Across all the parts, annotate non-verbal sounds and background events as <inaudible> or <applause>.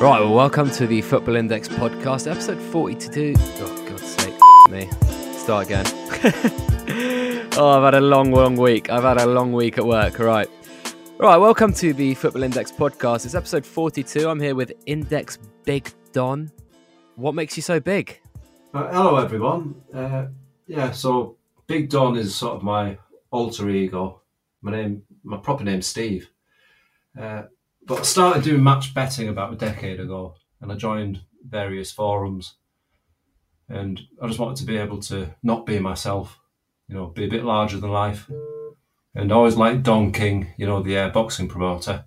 Right, well, welcome to the Football Index podcast, episode 42. Oh, God's sake, me. Start again. <laughs> oh, I've had a long, long week. I've had a long week at work. Right. Right, welcome to the Football Index podcast. It's episode 42. I'm here with Index Big Don. What makes you so big? Uh, hello, everyone. Uh, yeah, so Big Don is sort of my alter ego. My name, my proper name's Steve. Uh, but I started doing match betting about a decade ago, and I joined various forums. And I just wanted to be able to not be myself, you know, be a bit larger than life. And I always liked Don King, you know, the uh, boxing promoter.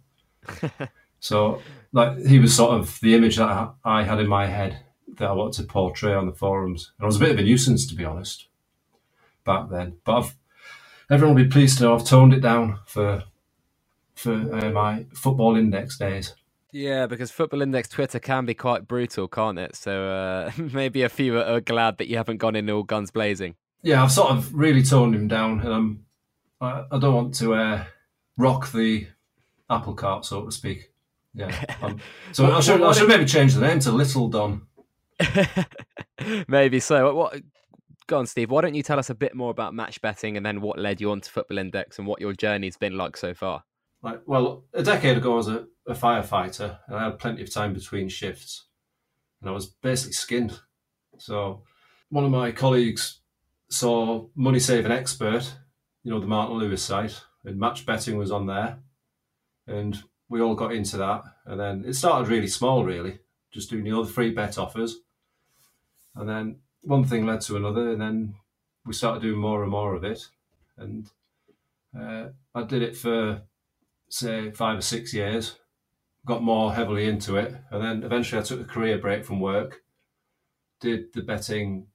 <laughs> so, like, he was sort of the image that I- had in my head that I wanted to portray on the forums. And I was a bit of a nuisance, to be honest, back then. But I've, everyone will be pleased to know I've toned it down for for uh, my football index days. Yeah, because Football Index Twitter can be quite brutal, can't it? So uh, <laughs> maybe a few are glad that you haven't gone in all guns blazing. Yeah, I've sort of really toned him down, and I'm, I, I don't want to uh, rock the apple cart, so to speak. Yeah, <laughs> um, so I should, I should maybe change the name to Little Don. <laughs> Maybe so. What, what? Go on, Steve. Why don't you tell us a bit more about match betting and then what led you on to Football Index and what your journey's been like so far? Like, well, a decade ago, I was a, a firefighter, and I had plenty of time between shifts, and I was basically skinned. So, one of my colleagues saw Money Saving Expert, you know, the Martin Lewis site, and match betting was on there, and we all got into that. And then it started really small, really, just doing the other free bet offers, and then one thing led to another, and then we started doing more and more of it, and uh, I did it for say five or six years, got more heavily into it, and then eventually I took a career break from work. Did the betting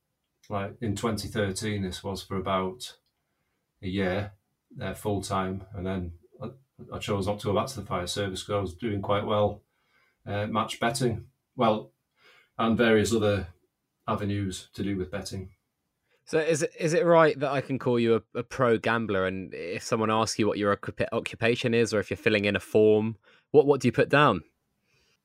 like in 2013. This was for about a year, uh, full time, and then I, I chose not to go back to the fire service because I was doing quite well uh, match betting, well, and various other avenues to do with betting. So is it is it right that I can call you a, a pro gambler? And if someone asks you what your occupa- occupation is, or if you're filling in a form, what what do you put down?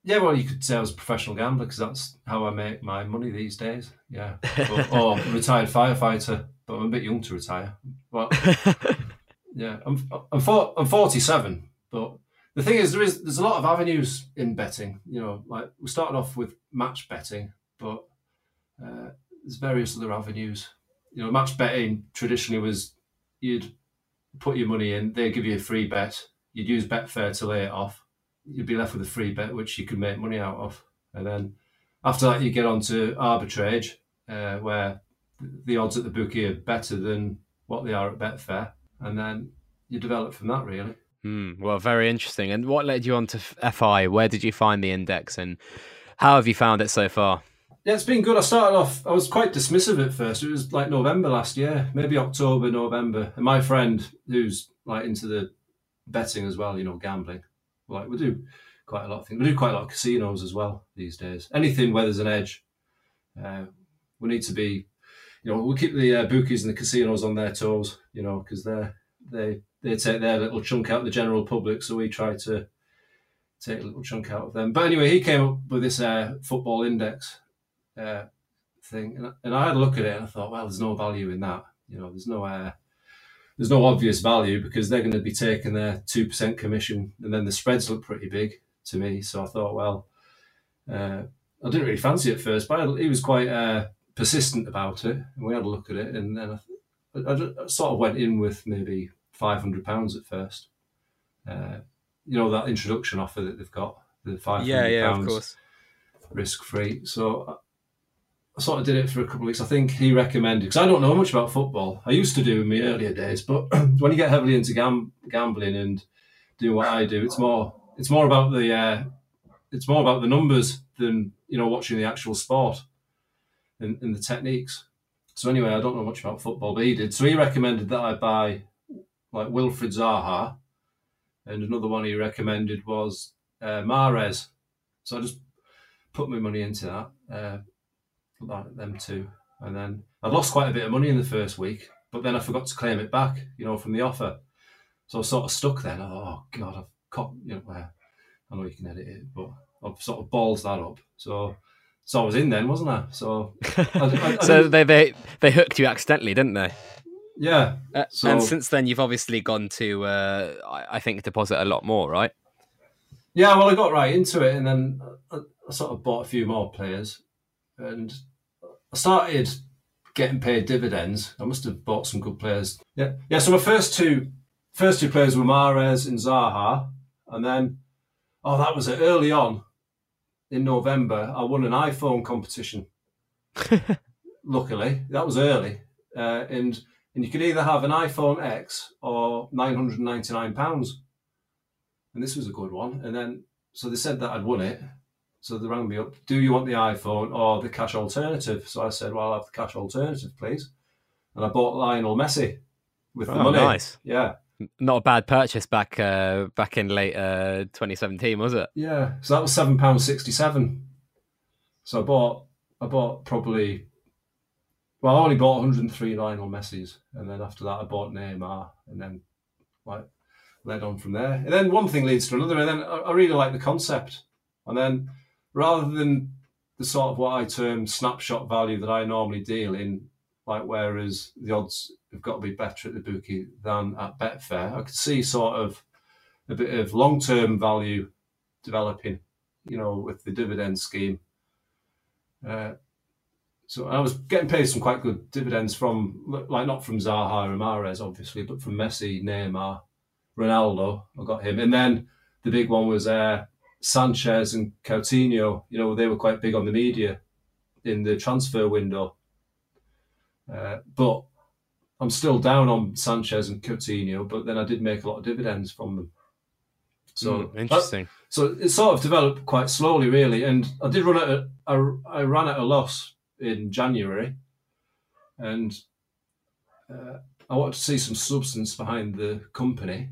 Yeah, well, you could say I was a professional gambler because that's how I make my money these days. Yeah, or, <laughs> or retired firefighter, but I'm a bit young to retire. Well, <laughs> yeah, I'm I'm, four, I'm 47, but the thing is, there is there's a lot of avenues in betting. You know, like we started off with match betting, but uh, there's various other avenues. You know, match betting traditionally was you'd put your money in, They'd give you a free bet, you'd use Betfair to lay it off, you'd be left with a free bet which you could make money out of, and then after that you get on to arbitrage, uh, where the odds at the bookie are better than what they are at Betfair, and then you develop from that really. Hmm, well, very interesting. And what led you on to FI? Where did you find the index, and how have you found it so far? Yeah, it's been good. I started off, I was quite dismissive at first. It was like November last year, maybe October, November. And my friend, who's like into the betting as well, you know, gambling, like we do quite a lot of things. We do quite a lot of casinos as well these days. Anything where there's an edge, uh, we need to be, you know, we keep the uh, bookies and the casinos on their toes, you know, because they're they they take their little chunk out of the general public, so we try to take a little chunk out of them. But anyway, he came up with this uh, football index uh, thing, and, and I had a look at it and I thought, well, there's no value in that. You know, there's no uh, there's no obvious value because they're going to be taking their two percent commission, and then the spreads look pretty big to me. So I thought, well, uh, I didn't really fancy it first, but I, he was quite uh, persistent about it, and we had a look at it, and then I, I, I sort of went in with maybe five hundred pounds at first. Uh, you know that introduction offer that they've got, the five hundred Yeah, yeah, of pounds course. risk free. So I- sort of did it for a couple of weeks. I think he recommended because I don't know much about football. I used to do in my earlier days, but <clears throat> when you get heavily into gam- gambling and do what I do, it's more it's more about the uh, it's more about the numbers than you know watching the actual sport and, and the techniques. So anyway, I don't know much about football, but he did. So he recommended that I buy like Wilfred Zaha, and another one he recommended was uh, Mahrez. So I just put my money into that, uh, like them two, and then I lost quite a bit of money in the first week, but then I forgot to claim it back, you know, from the offer. So I was sort of stuck then. Oh God, I've caught, you know, uh, I know you can edit it, but I've sort of balls that up. So so I was in then, wasn't I? So <laughs> I, I, I so they, they they hooked you accidentally, didn't they? Yeah. Uh, so, and since then, you've obviously gone to, uh, I, I, think, deposit a lot more, right? Yeah, well, I got right into it, and then I, I, sort of bought a few more players, and I started getting paid dividends. I must have bought some good players. Yeah, yeah. So my first two, first two players were Mahrez and Zaha, and then, oh, that was it. Early on, in November, I won an iPhone competition. <laughs> Luckily, that was early, uh, and and you could either have an iPhone X or nine hundred ninety nine pounds. And this was a good one. And then so they said that I'd won it. So they rang me up. Do you want the iPhone or the cash alternative? So I said, well, I'll have the cash alternative, please. And I bought Lionel Messi with the oh, money. Nice. Yeah. Not a bad purchase back uh, back in late uh, 2017, was it? Yeah. So that was seven pounds sixty seven. So I bought I bought probably well, I only bought 103 Lionel Messi's, and then after that, I bought Neymar, and then like led on from there. And then one thing leads to another, and then I, I really like the concept. And then rather than the sort of what I term snapshot value that I normally deal in, like whereas the odds have got to be better at the bookie than at Betfair, I could see sort of a bit of long term value developing, you know, with the dividend scheme. Uh, so I was getting paid some quite good dividends from, like not from Zaha and Mahrez, obviously, but from Messi, Neymar, Ronaldo. I got him, and then the big one was uh, Sanchez and Coutinho. You know, they were quite big on the media in the transfer window. Uh, but I'm still down on Sanchez and Coutinho, but then I did make a lot of dividends from them. So mm, interesting. That, so it sort of developed quite slowly, really, and I did run at a, I, I ran at a loss in January, and uh, I wanted to see some substance behind the company.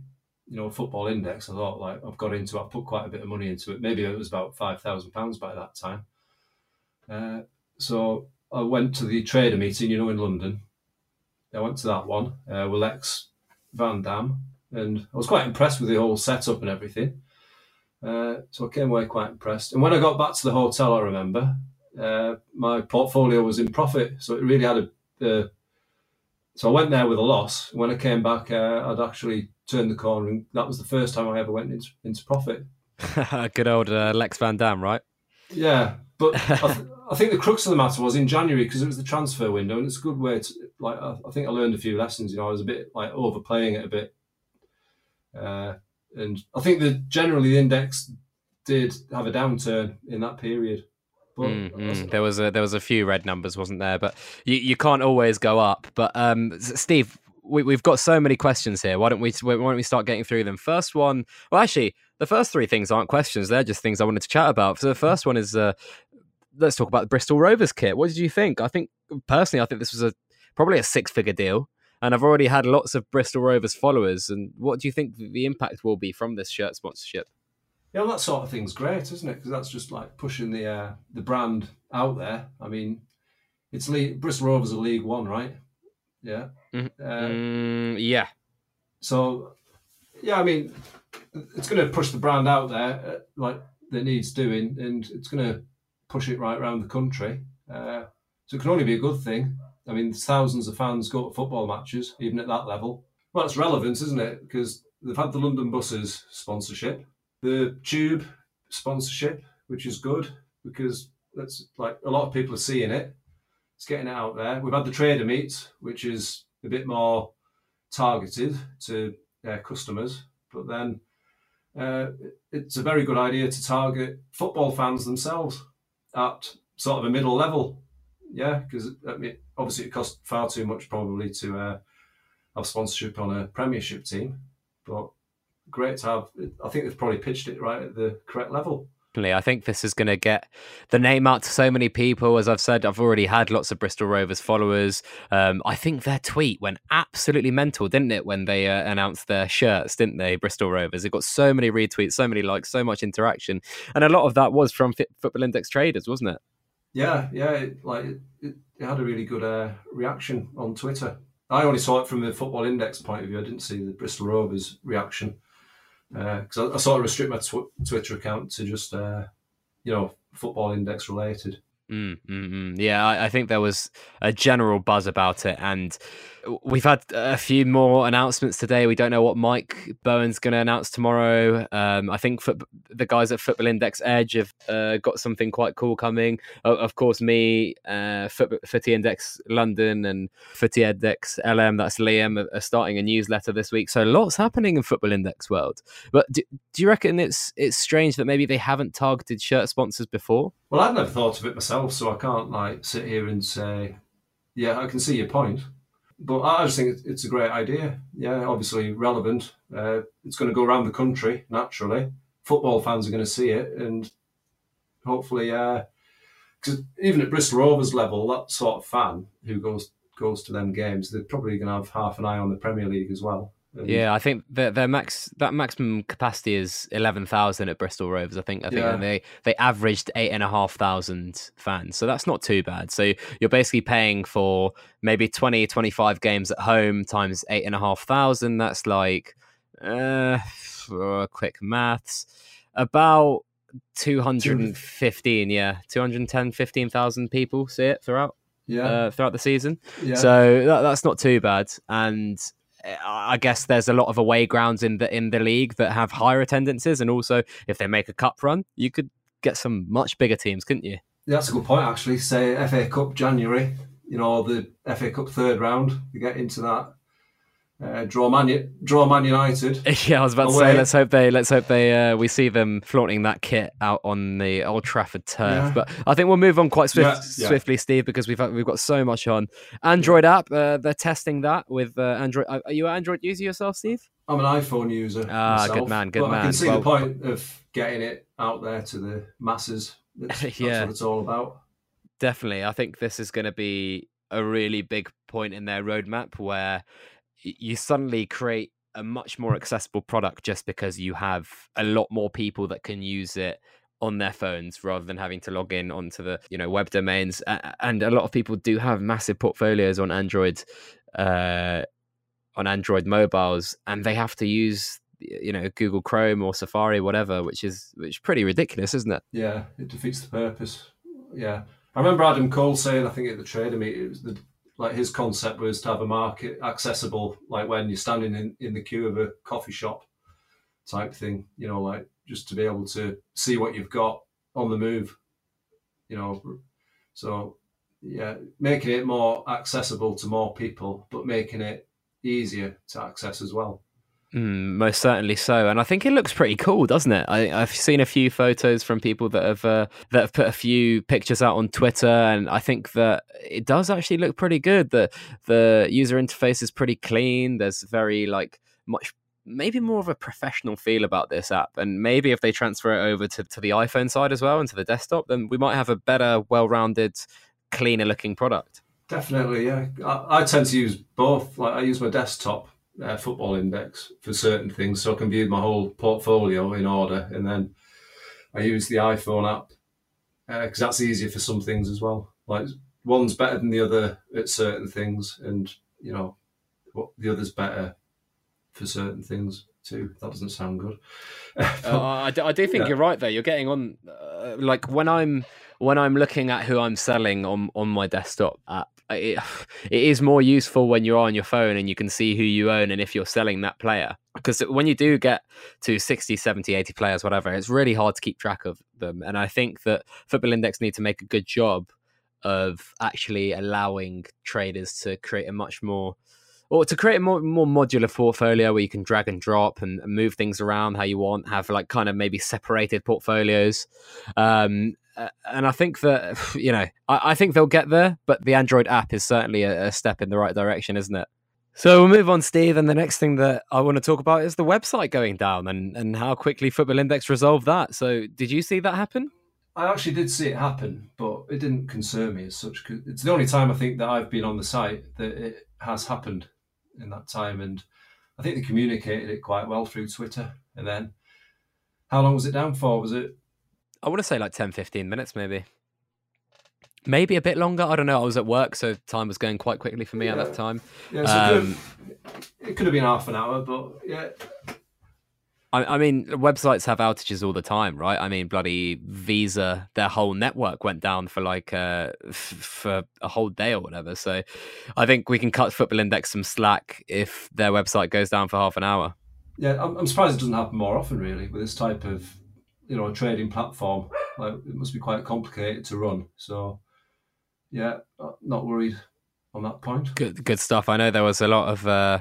You know, Football Index. I thought like I've got into. I've put quite a bit of money into it. Maybe it was about five thousand pounds by that time. Uh, so I went to the trader meeting. You know, in London. I went to that one uh, with Lex Van Dam, and I was quite impressed with the whole setup and everything. Uh, so I came away quite impressed. And when I got back to the hotel, I remember uh, my portfolio was in profit, so it really had a. Uh, so I went there with a loss. When I came back, uh, I'd actually turned the corner, and that was the first time I ever went into, into profit. <laughs> Good old uh, Lex Van Dam, right? Yeah, but I, <laughs> th- I, think the crux of the matter was in January because it was the transfer window, and it's a good way to like. I, I, think I learned a few lessons. You know, I was a bit like overplaying it a bit, uh, and I think that generally the index did have a downturn in that period. Mm-hmm. There was a there was a few red numbers, wasn't there? But you, you can't always go up. But um, Steve, we, have got so many questions here. Why don't we why don't we start getting through them? First one, well, actually, the first three things aren't questions; they're just things I wanted to chat about. So the first one is, uh, let's talk about the Bristol Rovers kit. What did you think? I think personally, I think this was a probably a six figure deal. And I've already had lots of Bristol Rovers followers. And what do you think the impact will be from this shirt sponsorship? Yeah, well, that sort of thing's great, isn't it? Because that's just like pushing the uh, the brand out there. I mean, it's league, Bristol Rovers are League One, right? Yeah. Mm-hmm. Uh, mm, yeah. So, yeah, I mean, it's going to push the brand out there uh, like that needs doing, and it's going to push it right around the country. Uh, so it can only be a good thing. I mean, thousands of fans go to football matches, even at that level. Well, it's relevant, isn't it? Because they've had the London Buses sponsorship the tube sponsorship, which is good because that's like a lot of people are seeing it. It's getting it out there. We've had the trader meets, which is a bit more targeted to their customers, but then uh, it's a very good idea to target football fans themselves at sort of a middle level. Yeah, because I mean, obviously it costs far too much probably to uh, have sponsorship on a Premiership team, but great to have. I think they've probably pitched it right at the correct level. I think this is going to get the name out to so many people. As I've said, I've already had lots of Bristol Rovers followers. Um, I think their tweet went absolutely mental, didn't it, when they uh, announced their shirts, didn't they, Bristol Rovers? It got so many retweets, so many likes, so much interaction. And a lot of that was from Football Index traders, wasn't it? Yeah, yeah. It, like it, it, had a really good uh, reaction on Twitter. I only saw it from the Football Index point of view. I didn't see the Bristol Rovers reaction because uh, I, I, sort of restrict my tw- Twitter account to just uh, you know, football index related. Mm, mm, mm. Yeah, I, I, think there was a general buzz about it, and we've had a few more announcements today. We don't know what Mike Bowen's going to announce tomorrow. Um, I think foot, the guys at Football Index Edge have uh, got something quite cool coming. of course, me, uh, Foot, Footy Index London, and Footy Index LM. That's Liam are starting a newsletter this week. So lots happening in Football Index world. But do, do you reckon it's it's strange that maybe they haven't targeted shirt sponsors before? Well, I've never thought of it myself, so I can't like sit here and say, yeah, I can see your point. But I just think it's a great idea. Yeah, obviously relevant. Uh, it's going to go around the country naturally. Football fans are going to see it, and hopefully, because uh, even at Bristol Rovers level, that sort of fan who goes goes to them games, they're probably going to have half an eye on the Premier League as well. Um, yeah, I think their their max that maximum capacity is eleven thousand at Bristol Rovers. I think I think yeah. they they averaged eight and a half thousand fans, so that's not too bad. So you're basically paying for maybe 20, 25 games at home times eight and a half thousand. That's like uh, quick maths, about 215 yeah 210 15,000 people see it throughout yeah uh, throughout the season yeah. so that, that's not too bad and I guess there's a lot of away grounds in the in the league that have higher attendances, and also if they make a cup run, you could get some much bigger teams, couldn't you? Yeah, that's a good point. Actually, say FA Cup January, you know, the FA Cup third round, you get into that uh, draw Man, draw Man United. <laughs> Yeah, I was about away. to say. Let's hope they. Let's hope they. Uh, we see them flaunting that kit out on the Old Trafford turf. Yeah. But I think we'll move on quite swift, yeah, yeah. swiftly, Steve, because we've we've got so much on. Android app. Uh, they're testing that with uh, Android. Are you an Android user yourself, Steve? I'm an iPhone user. Ah, myself, good man, good man. I can see well, the point of getting it out there to the masses. That's, <laughs> that's yeah. what it's all about. Definitely, I think this is going to be a really big point in their roadmap where you suddenly create a much more accessible product just because you have a lot more people that can use it on their phones rather than having to log in onto the you know web domains and a lot of people do have massive portfolios on android uh, on android mobiles and they have to use you know google chrome or safari whatever which is which is pretty ridiculous isn't it? Yeah it defeats the purpose. Yeah. I remember adam cole saying i think at the trader meet it was the like his concept was to have a market accessible, like when you're standing in, in the queue of a coffee shop type thing, you know, like just to be able to see what you've got on the move, you know. So, yeah, making it more accessible to more people, but making it easier to access as well. Mm, most certainly so, and I think it looks pretty cool, doesn't it? I, have seen a few photos from people that have uh, that have put a few pictures out on Twitter, and I think that it does actually look pretty good. The the user interface is pretty clean. There's very like much maybe more of a professional feel about this app, and maybe if they transfer it over to, to the iPhone side as well and to the desktop, then we might have a better, well-rounded, cleaner looking product. Definitely, yeah. I, I tend to use both. Like I use my desktop uh, football index for certain things, so I can view my whole portfolio in order, and then I use the iPhone app because uh, that's easier for some things as well. Like one's better than the other at certain things, and you know, what the other's better for certain things too. That doesn't sound good. <laughs> uh, I, do, I do think yeah. you're right there. You're getting on, uh, like when I'm when I'm looking at who I'm selling on on my desktop app, it, <sighs> it is more useful when you're on your phone and you can see who you own and if you're selling that player. Because when you do get to 60, 70, 80 players, whatever, it's really hard to keep track of them. And I think that Football Index need to make a good job of actually allowing traders to create a much more or to create a more, more modular portfolio where you can drag and drop and, move things around how you want, have like kind of maybe separated portfolios. Um, uh, Uh, and I think that <sighs> you know, I, I, think they'll get there. But the Android app is certainly a, a, step in the right direction, isn't it? So we'll move on, Steve. And the next thing that I want to talk about is the website going down and and how quickly Football Index resolved that. So did you see that happen? I actually did see it happen, but it didn't concern me as such. Cause it's the only time I think that I've been on the site that it has happened in that time, and I think they communicated it quite well through Twitter. And then, how long was it down for? Was it I want to say like 10, 15 minutes, maybe. Maybe a bit longer. I don't know. I was at work, so time was going quite quickly for me yeah. at that time. Yeah, so um, it could have been half an hour, but yeah. I, I mean, websites have outages all the time, right? I mean, bloody Visa, their whole network went down for like uh, f- for a whole day or whatever. So, I think we can cut Football Index some slack if their website goes down for half an hour. Yeah, I'm, I'm surprised it doesn't happen more often, really, with this type of you know a trading platform. Like, it must be quite complicated to run. So, yeah, not worried on that point. Good, good stuff. I know there was a lot of uh,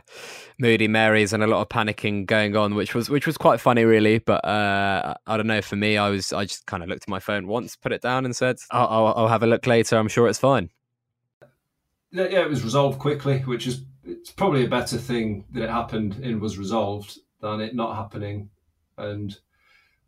moody Marys and a lot of panicking going on, which was which was quite funny, really. But uh, I don't know. For me, I was I just kind of looked at my phone once, put it down, and said, "I'll, I'll, I'll have a look later. I'm sure it's fine." Yeah, yeah, it was resolved quickly, which is it's probably a better thing that it happened and was resolved than it not happening, and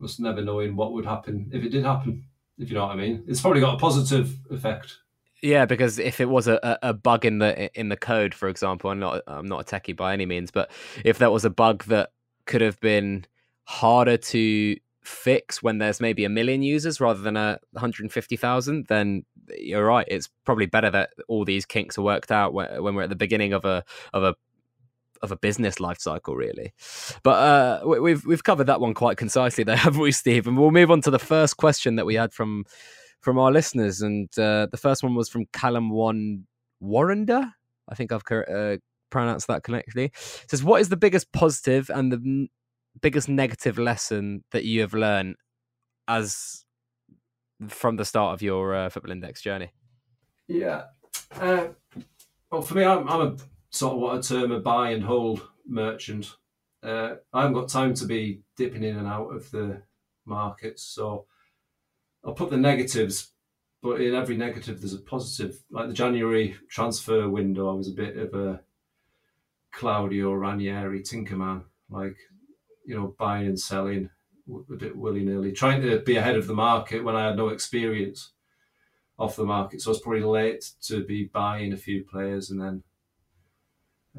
us never knowing what would happen if it did happen. If you know what I mean, it's probably got a positive effect yeah, because if it was a, a bug in the in the code, for example, I'm not I'm not a techie by any means, but if that was a bug that could have been harder to fix when there's maybe a million users rather than a 150,000, then you're right. It's probably better that all these kinks are worked out when, we're at the beginning of a of a of a business life cycle, really. But uh, we've we've covered that one quite concisely, there, <laughs> haven't we, Steve? And we'll move on to the first question that we had from from our listeners, and uh, the first one was from Callum One Warrender. I think I've uh, pronounced that correctly. It says, "What is the biggest positive and the n- biggest negative lesson that you have learned as from the start of your uh, Football Index journey?" Yeah, uh, well, for me, I'm, I'm, a sort of what I term a buy and hold merchant. Uh, I haven't got time to be dipping in and out of the markets, so I'll put the negatives, but in every negative there's a positive. Like the January transfer window, I was a bit of a Claudio Ranieri Tinkerman, like you know, buying and selling a bit willy nilly, trying to be ahead of the market when I had no experience off the market. So I was probably late to be buying a few players, and then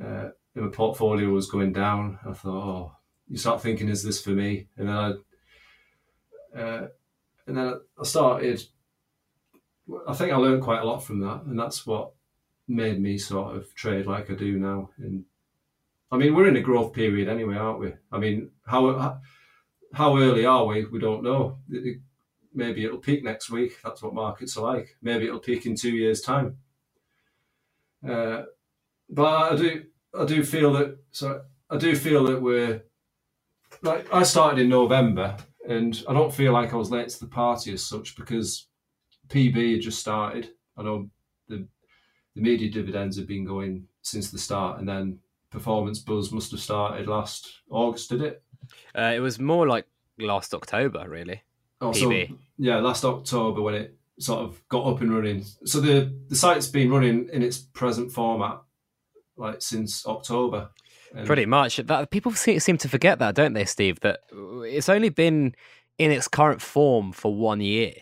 uh, my portfolio was going down. I thought, oh, you start thinking, is this for me? And then I. Uh, and then I started. I think I learned quite a lot from that, and that's what made me sort of trade like I do now. And I mean, we're in a growth period anyway, aren't we? I mean, how how early are we? We don't know. maybe it'll peak next week. That's what markets are like. Maybe it'll peak in two years' time. Uh, but I do, I do feel that. So I do feel that we're like I started in November and I don't feel like I was late to the party as such because PB had just started. I know the the media dividends have been going since the start, and then performance buzz must have started last August, did it? Uh, it was more like last October, really. Oh, PB. So, yeah, last October when it sort of got up and running. So the the site's been running in its present format like since October. Pretty much. That people seem to forget that, don't they, Steve? That it's only been in its current form for one year.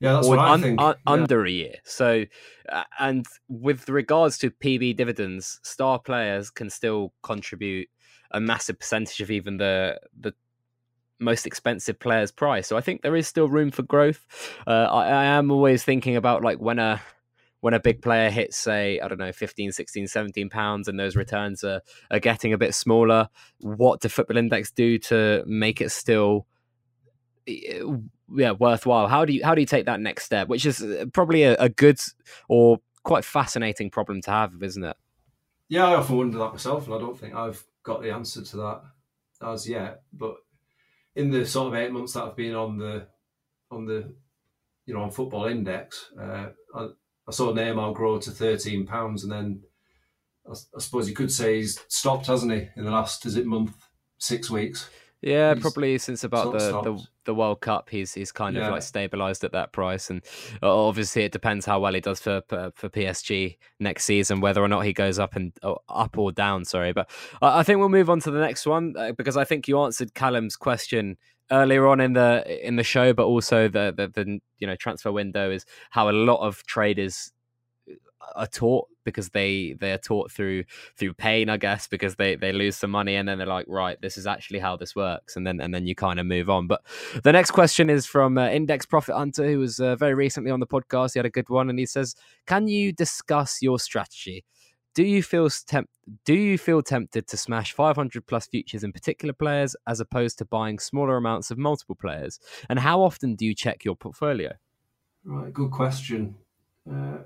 Yeah, that's or what I think. Un- yeah. Under a year. So, uh, and with regards to PB dividends, star players can still contribute a massive percentage of even the the most expensive player's price. So I think there is still room for growth. Uh, I, I am always thinking about like when a when a big player hits say i don't know 15 16 17 pounds and those returns are, are getting a bit smaller what do football index do to make it still yeah worthwhile? How do you how do you take that next step? Which is uh, probably a, a good or quite fascinating problem to have isn't it? Yeah i often wonder that myself and i don't think i've got the answer to that as yet but in the sort of eight months that i've been on the on the you know on football index uh, I, saw Neymar grow to thirteen pounds, and then I, I, suppose you could say he's stopped, hasn't he, in the last is it month, six weeks? Yeah, he's probably since about the, the, the World Cup, he's he's kind of like stabilized at that price, and uh, obviously it depends how well he does for for PSG next season, whether or not he goes up and oh, up or down. Sorry, but I think we'll move on to the next one uh, because I think you answered Callum's question earlier on in the in the show, but also the, the the, you know transfer window is how a lot of traders are taught because they they are taught through through pain, I guess, because they they lose some money and then they're like, right, this is actually how this works, and then and then you kind of move on. But the next question is from uh, Index Profit Hunter, who was uh, very recently on the podcast. He had a good one, and he says, "Can you discuss your strategy?" do you feel temp- do you feel tempted to smash 500 plus futures in particular players as opposed to buying smaller amounts of multiple players? And how often do you check your portfolio? Right, good question. Uh,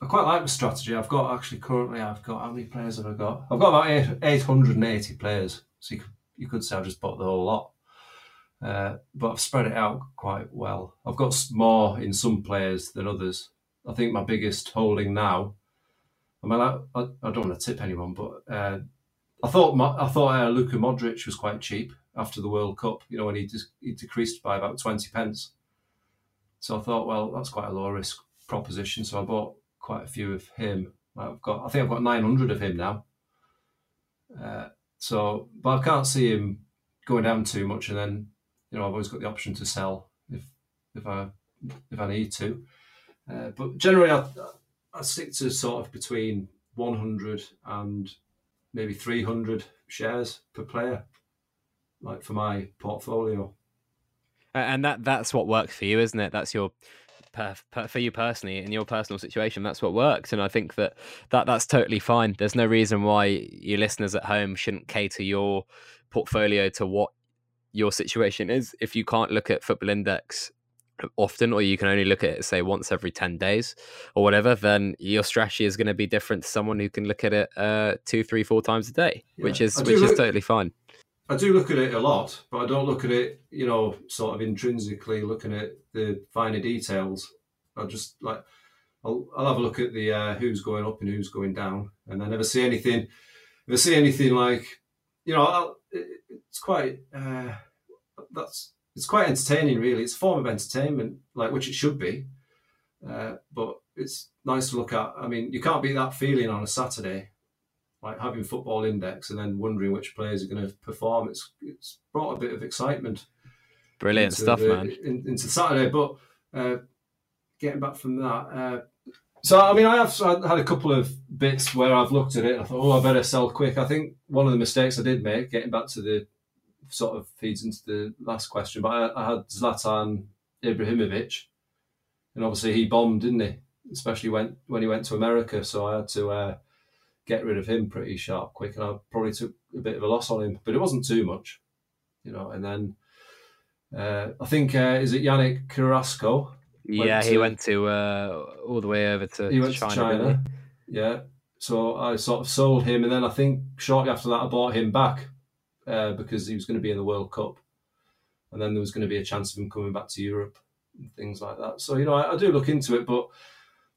I quite like the strategy. I've got actually currently. I've got how many players have I got? I've got about eight, 880 players. So you could, you could say I've just bought the whole lot. Uh, but I've spread it out quite well. I've got more in some players than others. I think my biggest holding now. I mean, I, I, I don't want to tip anyone, but uh, I thought I thought uh, Luka Modric was quite cheap after the World Cup. You know, when he he decreased by about twenty pence. So I thought, well, that's quite a low risk proposition. So I bought quite a few of him. I've got, I think I've got nine hundred of him now. Uh, so, but I can't see him going down too much, and then you know I've always got the option to sell if if I if I need to. Uh, but generally, I, I stick to sort of between 100 and maybe 300 shares per player, like for my portfolio. And that that's what works for you, isn't it? That's your for you personally in your personal situation that's what works and i think that, that that's totally fine. There's no reason why your listeners at home shouldn't cater your portfolio to what your situation is. If you can't look at football index often or you can only look at it say once every 10 days or whatever then your strategy is going to be different to someone who can look at it uh, two three four times a day yeah. which is which look, is totally fine i do look at it a lot but i don't look at it you know sort of intrinsically looking at the finer details i just like i'll, I'll have a look at the uh, who's going up and who's going down and i never see anything if i see anything like you know I'll, it's quite uh, that's it's quite entertaining, really. It's a form of entertainment, like which it should be. Uh, but it's nice to look at. I mean, you can't beat that feeling on a Saturday, like having football index and then wondering which players are going to perform. It's it's brought a bit of excitement. Brilliant stuff, the, man. In, into Saturday, but uh, getting back from that. Uh, so I mean, I have I had a couple of bits where I've looked at it. I thought, oh, I better sell quick. I think one of the mistakes I did make, getting back to the sort of feeds into the last question, but I, I had Zlatan Ibrahimovic, and obviously he bombed, didn't he? Especially when when he went to America, so I had to uh, get rid of him pretty sharp, quick, and I probably took a bit of a loss on him, but it wasn't too much, you know. And then uh, I think uh, is it Yannick Carrasco? Yeah, to, he went to uh, all the way over to he went China. To China. Yeah, so I sort of sold him, and then I think shortly after that I bought him back uh, because he was going to be in the World Cup, and then there was going to be a chance of him coming back to Europe and things like that. So you know, I, I do look into it, but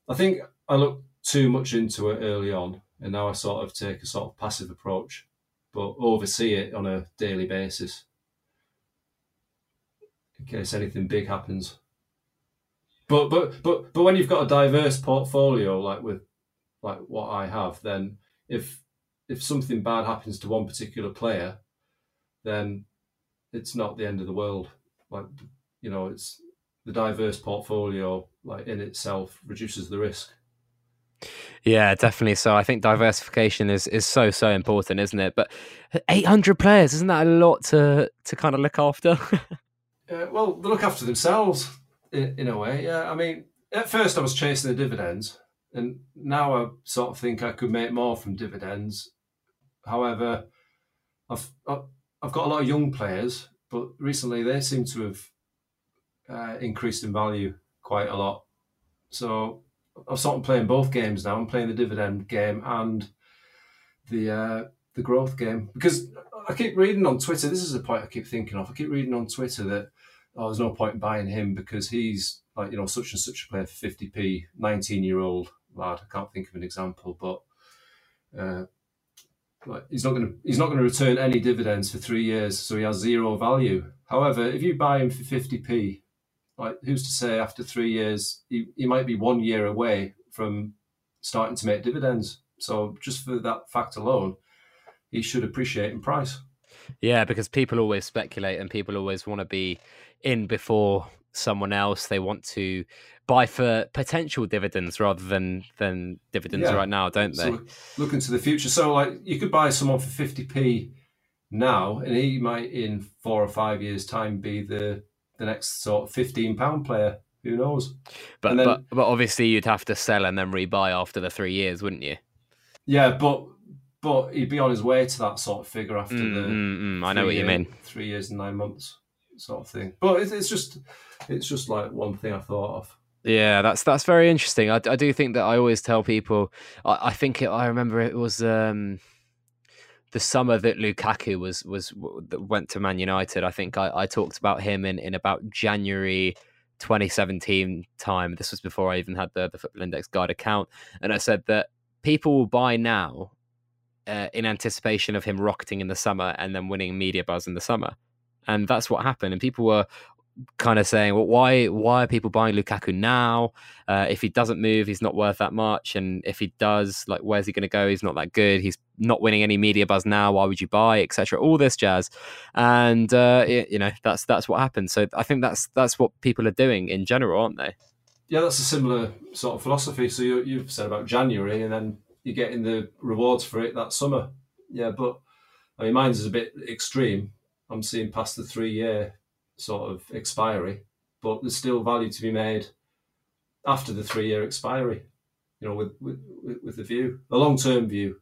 I think I looked too much into it early on, and now I sort of take a sort of passive approach, but oversee it on a daily basis in case anything big happens. But but but but when you've got a diverse portfolio like with like what I have, then if if something bad happens to one particular player, then it's not the end of the world. Like you know, it's the diverse portfolio like in itself reduces the risk. Yeah, definitely. So I think diversification is is so so important, isn't it? But 800 players, isn't that a lot to to kind of look after? <laughs> uh, well, they look after themselves in, in a way. Yeah, I mean, at first I was chasing the dividends, and now I sort of think I could make more from dividends. However, I've, I've got a lot of young players, but recently they seem to have uh, increased in value quite a lot. So I'm sort of playing both games now. I'm playing the dividend game and the uh, the growth game because I keep reading on Twitter. This is a point I keep thinking of. I keep reading on Twitter that oh, there's no point in buying him because he's like you know such and such a player 50p, 19 year old lad. I can't think of an example, but uh, like he's not going to he's not going to return any dividends for three years, so he has zero value. However, if you buy him for fifty p, like who's to say after three years he, he might be one year away from starting to make dividends. So just for that fact alone, he should appreciate in price. Yeah, because people always speculate and people always want to be in before someone else. They want to buy for potential dividends rather than than dividends yeah. right now, don't they? So look into the future. So like you could buy someone for fifty p now, and he might in four or five years' time be the the next sort of fifteen pound player. Who knows? But then, but but obviously you'd have to sell and then rebuy after the three years, wouldn't you? Yeah, but but he'd be on his way to that sort of figure after Mm, the. mm, mm, I know what you three-year- mean. Three years and nine months, sort of thing. But it's, it's just it's just like one thing I thought of. Yeah, that's that's very interesting. I, I do think that I always tell people. I, I think it, I remember it was um, the summer that Lukaku was was went to Man United. I think I, I talked about him in, in about January 2017 time. This was before I even had the the Football Index Guide account, and I said that people will buy now uh, in anticipation of him rocketing in the summer and then winning media buzz in the summer, and that's what happened. And people were kind of saying, well, why why are people buying Lukaku now? Uh, if he doesn't move, he's not worth that much, and if he does, like, where's he going to go? He's not that good. He's not winning any media buzz now. Why would you buy, etc. All this jazz, and uh, it, you know that's that's what happened. So I think that's that's what people are doing in general, aren't they? Yeah, that's a similar sort of philosophy. So you, you've said about January, and then you're getting the rewards for it that summer. Yeah, but I mean, mine's is a bit extreme. I'm seeing past the three year sort of expiry, but there's still value to be made after the three year expiry. You know, with with with- the view, the long term view,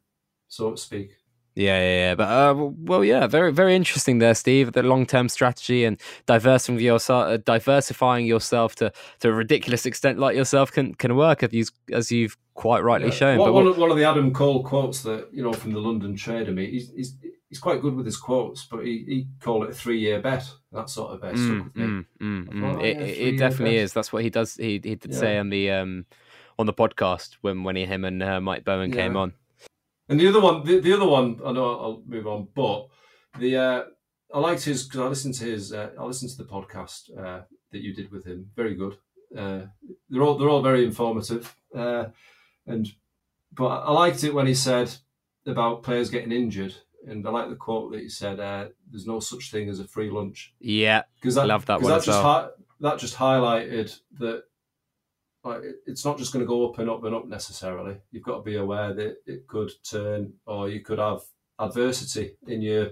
so to speak. Yeah, yeah, yeah. But uh, well, yeah, very, very interesting there, Steve. The long-term strategy and diversifying yourself, uh, diversifying yourself to, to a ridiculous extent, like yourself, can can work as you as you've quite rightly Yeah. shown. One, but one, what- of, one of the Adam Cole quotes that you know from the London Trader meet, he's he's, he's quite good with his quotes, but he, he called it a three year bet. That sort of stuck Mm, mm, mm, mm. thought, oh, It, yeah, it- definitely is. That's what he does. He he did Yeah. say on the um on the podcast when when he, him and uh, Mike Bowen came on. And the other one, the, the other one, I know I'll move on, but the uh, I liked his because I listened to his uh, I listened to the podcast uh, that you did with him. Very good. Uh, they're all they're all very informative, uh, and but I liked it when he said about players getting injured, and I like the quote that you said, uh, "There's no such thing as a free lunch." Yeah, because that, Love that one that just hi- that just highlighted that like it's not just going to go up and up and up necessarily. You've got to be aware that it could turn, or you could have adversity in your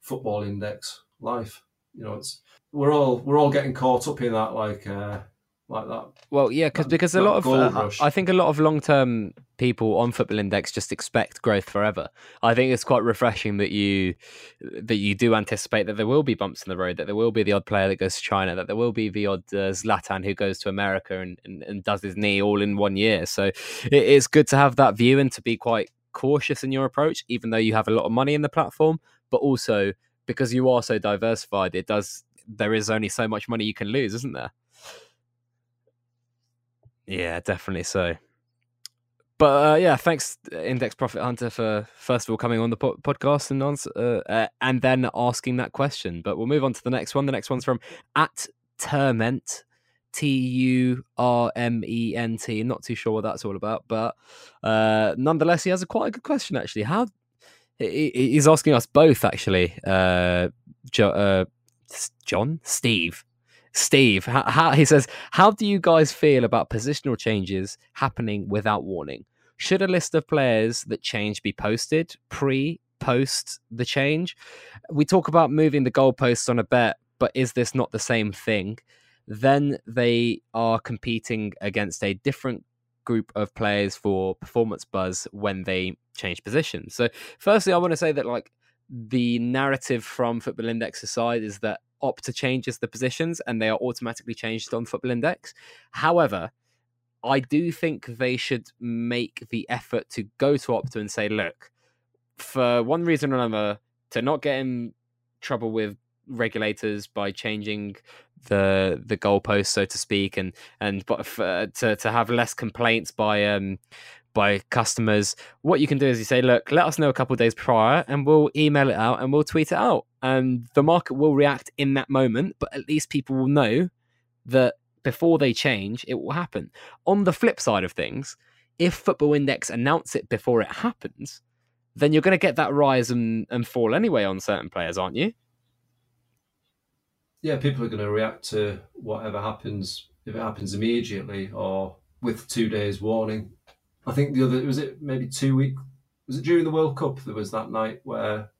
football index life. You know, it's we're all we're all getting caught up in that, like uh, like that. Well, yeah, cause, because a lot of uh. I think a lot of long term people on Football Index just expect growth forever. I think it's quite refreshing that you that you do anticipate that there will be bumps in the road, that there will be the odd player that goes to China, that there will be the odd uh, Zlatan who goes to America and, and, and does his knee all in one year. So it, it's good to have that view and to be quite cautious in your approach, even though you have a lot of money in the platform, but also because you are so diversified, it does there is only so much money you can lose, isn't there? Yeah, definitely so. But uh, yeah, thanks Index Profit Hunter for first of all coming on the po- podcast and answer, uh, uh, and then asking that question. But we'll move on to the next one. The next one's from at Turment, T U R M E N T. Not too sure what that's all about, but uh, nonetheless, he has a quite a good question actually. How he- he- he's asking us both actually, uh, jo- uh, John, Steve, Steve. How, how he says, how do you guys feel about positional changes happening without warning? Should a list of players that change be posted pre, post the change? We talk about moving the goalposts on a bet, but is this not the same thing? Then they are competing against a different group of players for performance buzz when they change positions. So, firstly, I want to say that like the narrative from Football Index aside is that Opta changes the positions and they are automatically changed on Football Index. However, I do think they should make the effort to go to Opta and say, look, for one reason or another, to not get in trouble with regulators by changing the the goalpost, so to speak, and and but for, to to have less complaints by um by customers, what you can do is you say, look, let us know a couple days prior, and we'll email it out and we'll tweet it out, and the market will react in that moment, but at least people will know that before they change, it will happen. On the flip side of things, if Football Index announce it before it happens, then you're going to get that rise and, and fall anyway on certain players, aren't you? Yeah, people are going to react to whatever happens if it happens immediately or with two days warning. I think the other was it maybe two week was it during the World Cup there was that night where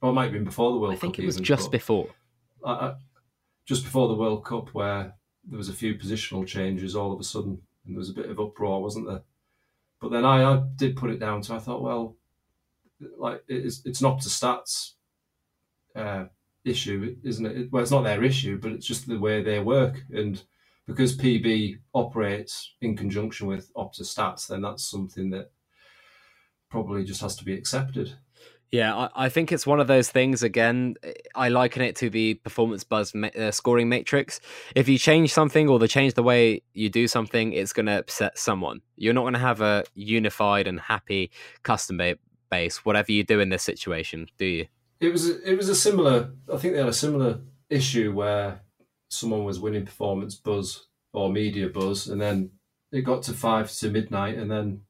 or it might have been before the World Cup. I Cup. think it was even, just before. I, I, just before the World Cup where there was a few positional changes all of a sudden and there was a bit of uproar, wasn't there? But then I, I did put it down to I thought, well, like it's it's an Opta Stats uh, issue, isn't it? Well, it's not their issue, but it's just the way they work. And because PB operates in conjunction with Opta Stats, then that's something that probably just has to be accepted. Yeah, I, I, think it's one of those things. Again, I liken it to the performance buzz ma- uh, scoring matrix. If you change something or they change the way you do something, it's going to upset someone. You're not going to have a unified and happy customer base, whatever you do in this situation, do you? It was it was a similar. I think they had a similar issue where someone was winning performance buzz or media buzz, and then it got to five to midnight, and then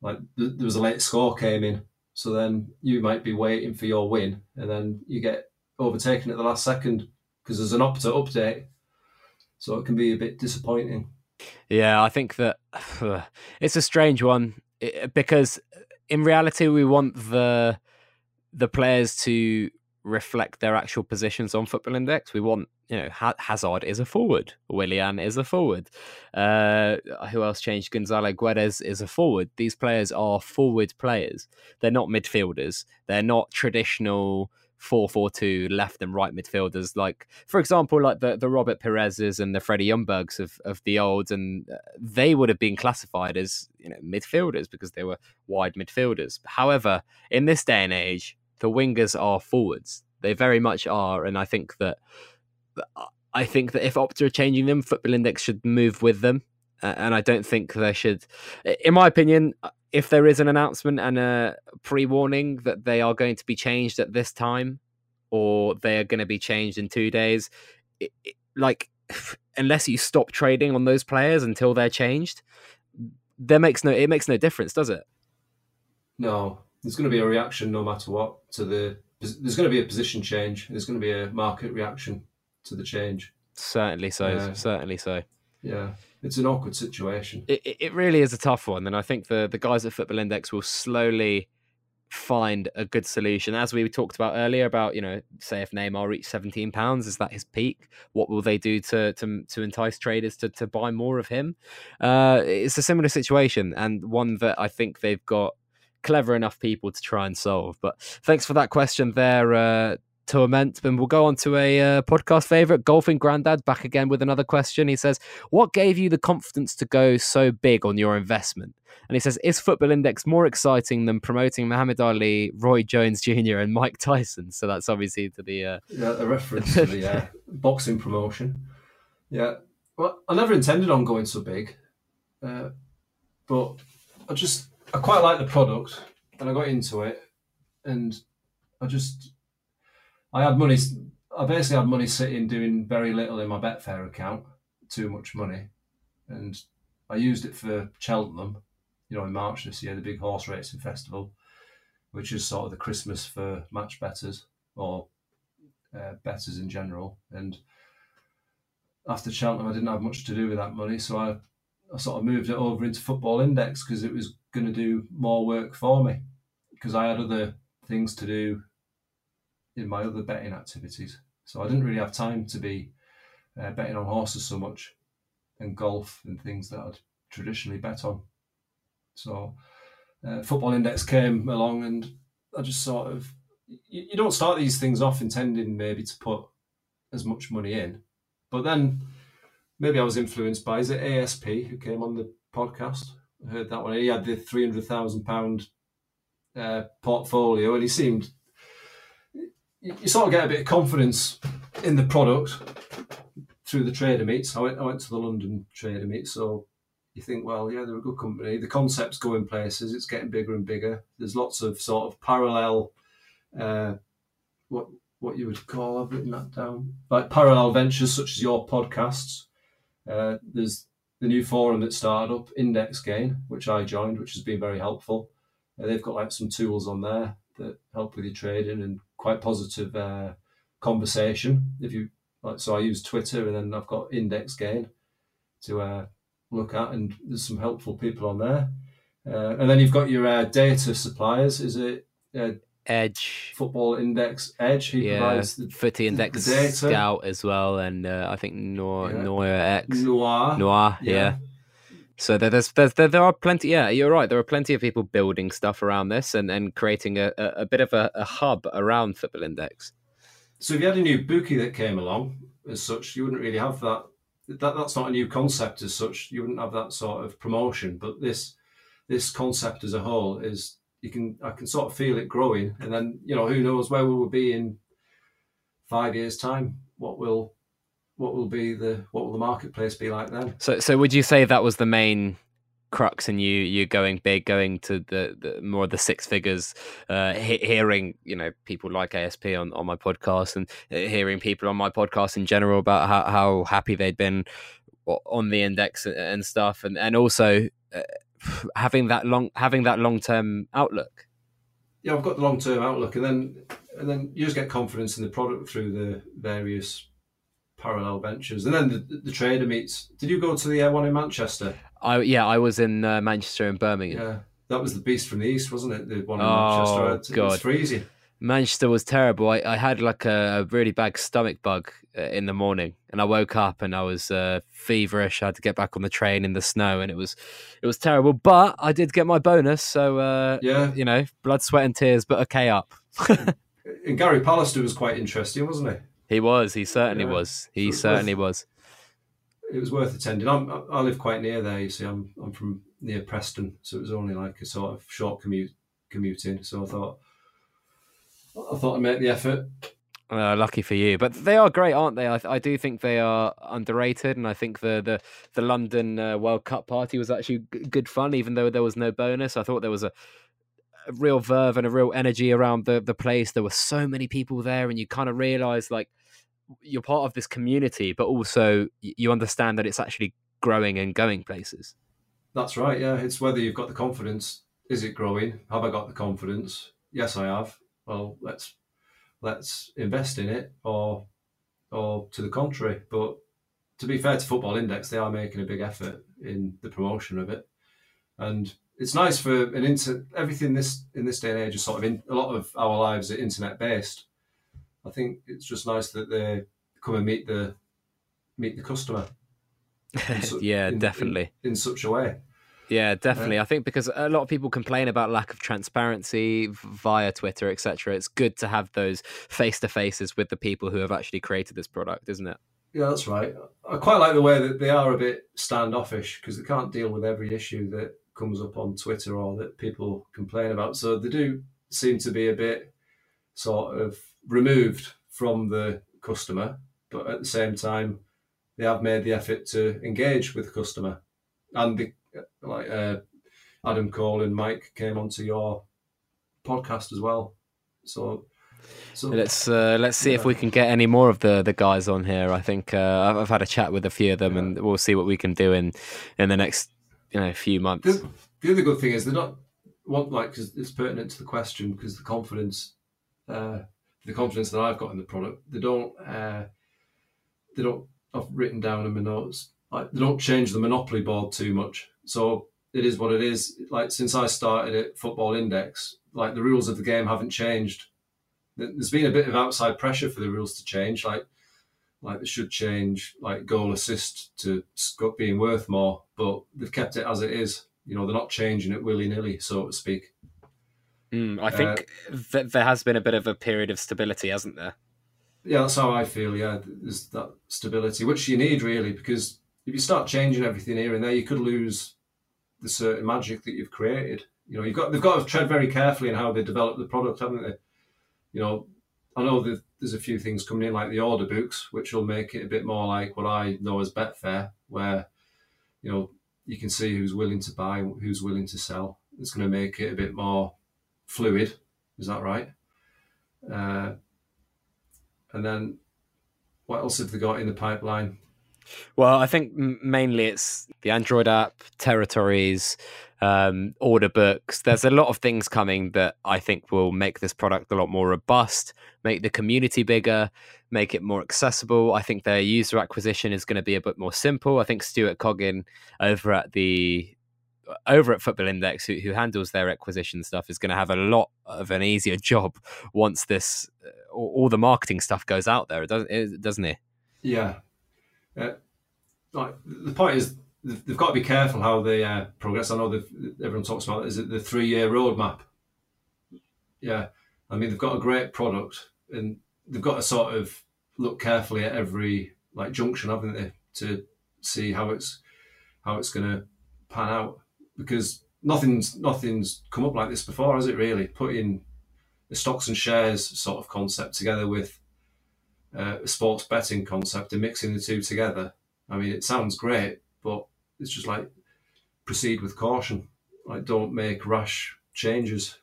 like th- there was a late score came in so then you might be waiting for your win, and then you get overtaken at the last second because there's an Opta update. So it can be a bit disappointing. Yeah, I think that <sighs> it's a strange one because in reality we want the the players to reflect their actual positions on Football Index. We want, you know, Hazard is a forward, Willian is a forward. Uh, who else changed? Gonzalo Guedes is a forward. These players are forward players. They're not midfielders. They're not traditional 4-4-2 left and right midfielders like for example like the, the Robert Pires's and the Freddie Ljungbergs of, of the old and uh, they would have been classified as you know midfielders because they were wide midfielders however in this day and age the wingers are forwards. They very much are, and I think that I think that if Opta are changing them, Football Index should move with them. And I don't think they should. In my opinion, if there is an announcement and a pre-warning that they are going to be changed at this time, or they are going to be changed in two days, it, it, like <sighs> unless you stop trading on those players until they're changed, there makes no it makes no difference, does it? No, there's going to be a reaction no matter what to the. There's going to be a position change. There's going to be a market reaction to the change. Certainly so. Yeah. Certainly so. Yeah, it's an awkward situation. It, it really is a tough one, and I think the the guys at Football Index will slowly find a good solution. As we talked about earlier, about you know, say if Neymar reached seventeen pounds, is that his peak? What will they do to to to entice traders to to buy more of him? Uh, it's a similar situation, and one that I think they've got clever enough people to try and solve. But thanks for that question there, uh, Turment. And we'll go on to a uh, podcast favorite, Golfing Grandad, back again with another question. He says, What gave you the confidence to go so big on your investment? And he says, Is Football Index more exciting than promoting Muhammad Ali, Roy Jones Jr., and Mike Tyson? So that's obviously to the. Uh... Yeah, a reference to the uh, <laughs> boxing promotion. Yeah. Well, I never intended on going so big. Uh, but I just I quite like the product, and I got into it, and I just I had money. I basically had money sitting doing very little in my Betfair account, too much money, and I used it for Cheltenham, you know, in March this year, the big horse racing festival, which is sort of the Christmas for match betters or uh, betters in general. And after Cheltenham, I didn't have much to do with that money, so I, I sort of moved it over into Football Index because it was going to do more work for me because I had other things to do in my other betting activities. So I didn't really have time to be uh, betting on horses so much and golf and things that I'd traditionally bet on. So uh, Football Index came along and I just sort of, you, you don't start these things off intending maybe to put as much money in. But then maybe I was influenced by, is it ASP who came on the podcast? Heard that one. He had the three hundred thousand pound uh, portfolio, and he seemed you, you sort of get a bit of confidence in the product through the trader meets. I went, I went to the London trader meet, so you think, well, yeah, they're a good company. The concept's going places. It's getting bigger and bigger. There's lots of sort of parallel, uh, what what you would call. I've written that down, like parallel ventures such as your podcasts. Uh, there's the new forum that started up, Index Gain, which I joined, which has been very helpful. Uh, they've got like some tools on there that help with your trading and quite positive uh, conversation. If you like, so I use Twitter and then I've got Index Gain to uh, look at, and there's some helpful people on there. Uh, and then you've got your uh, data suppliers. Is it uh, Edge, Football Index Edge. He yeah, provides the Footy Index the data. Scout as well, and uh, I think Noir, yeah. Noir X Noir Noir, yeah. yeah. So there, there's, there's there, there are plenty. Yeah, you're right. There are plenty of people building stuff around this and, and creating a, a, a bit of a, a hub around Football Index. So if you had a new bookie that came along as such, you wouldn't really have that. That that's not a new concept as such. You wouldn't have that sort of promotion. But this this concept as a whole is you can I can sort of feel it growing, and then you know who knows where we will be in five years' time. What will what will be the what will the marketplace be like then? So so would you say that was the main crux in you you going big going to the, the more the six figures uh he- hearing you know people like asp on, on my podcast and uh, hearing people on my podcast in general about how, how happy they'd been on the index and stuff and and also uh, having that long having that long term outlook yeah i've got the long term outlook and then and then you just get confidence in the product through the various parallel ventures. And then the, the trader meets. Did you go to the one in Manchester? I yeah, I was in uh, Manchester and Birmingham. Yeah, that was the beast from the east, wasn't it? The one in oh, Manchester. It, God. It was freezing. Manchester was terrible. I, I had like a, a, really bad stomach bug uh, in the morning, and I woke up and I was uh, feverish. I had to get back on the train in the snow, and it was it was terrible. But I did get my bonus, so uh, yeah, you know, blood, sweat, and tears, but okay up. <laughs> and Gary Pallister was quite interesting, wasn't he? He was. He certainly yeah. was. He so certainly worth, was. It was worth attending. I'm, I live quite near there. You see, I'm I'm from near Preston, so it was only like a sort of short commute commuting. So I thought I thought I'd make the effort. Uh, lucky for you, but they are great, aren't they? I, I do think they are underrated, and I think the the the London uh, World Cup party was actually g- good fun, even though there was no bonus. I thought there was a a real verve and a real energy around the the place. There were so many people there, and you kind of realize like you're part of this community, but also you understand that it's actually growing and going places. That's right. Yeah, it's whether you've got the confidence. Is it growing? Have I got the confidence? Yes, I have. Well, let's let's invest in it, or or to the contrary. But to be fair to Football Index, they are making a big effort in the promotion of it, and it's nice for an inter everything this in this day and age is sort of in a lot of our lives are internet based. I think it's just nice that they come and meet the meet the customer. <laughs> Su- yeah, in, definitely. In, in, such a way. Yeah, definitely. Uh, I think because a lot of people complain about lack of transparency via Twitter, etc. It's good to have those face to faces with the people who have actually created this product, isn't it? Yeah, that's right. I quite like the way that they are a bit standoffish because they can't deal with every issue that comes up on Twitter or that people complain about. So they do seem to be a bit sort of removed from the customer, but at the same time, they have made the effort to engage with the customer. And the, like uh, Adam Cole and Mike came onto your podcast as well. So so let's uh, let's see yeah. if we can get any more of the the guys on here. I think uh, I've, I've, had a chat with a few of them, yeah. and we'll see what we can do in in the next you know few months. The, the other good thing is they're not want like because it's pertinent to the question because the confidence, uh, the confidence that I've got in the product, they don't uh, they don't. I've written down in my notes like they don't change the monopoly board too much. So it is what it is. Like since I started at Football Index, like the rules of the game haven't changed. There's been a bit of outside pressure for the rules to change. Like like they should change like goal assist to being worth more, but they've kept it as it is. You know, they're not changing it willy nilly, so to speak. Mm, I think uh, th- there has been a bit of a period of stability, hasn't there? Yeah, that's how I feel. Yeah, there's that stability, which you need really, because if you start changing everything here and there, you could lose the certain magic that you've created. You know, you've got they've got to tread very carefully in how they develop the product, haven't they? You know, I know that there's a few things coming in like the order books, which will make it a bit more like what I know as Betfair, where you know you can see who's willing to buy, who's willing to sell. It's going to make it a bit more fluid. Is that right? Uh, and then what else have they got in the pipeline? Well, I think mainly it's the Android app, territories, um, order books. There's a lot of things coming that I think will make this product a lot more robust, make the community bigger, make it more accessible. I think their user acquisition is going to be a bit more simple. I think Stuart Coggin over at the over at Football Index, who, who handles their acquisition stuff, is going to have a lot of an easier <laughs> job once this uh, all, all, the marketing stuff goes out there, doesn't it? Doesn't it? Yeah. Uh, like the point is, they've, they've got to be careful how they uh, progress. I know everyone talks about. Is it the three-year roadmap? Yeah, I mean they've got a great product, and they've got to sort of look carefully at every like junction, haven't they, to see how it's how it's going to pan out because nothing's nothing's come up like this before, has it? Really, putting the stocks and shares sort of concept together with uh, a sports betting concept and mixing the two together. I mean, it sounds great, but it's just like proceed with caution. Like, don't make rash changes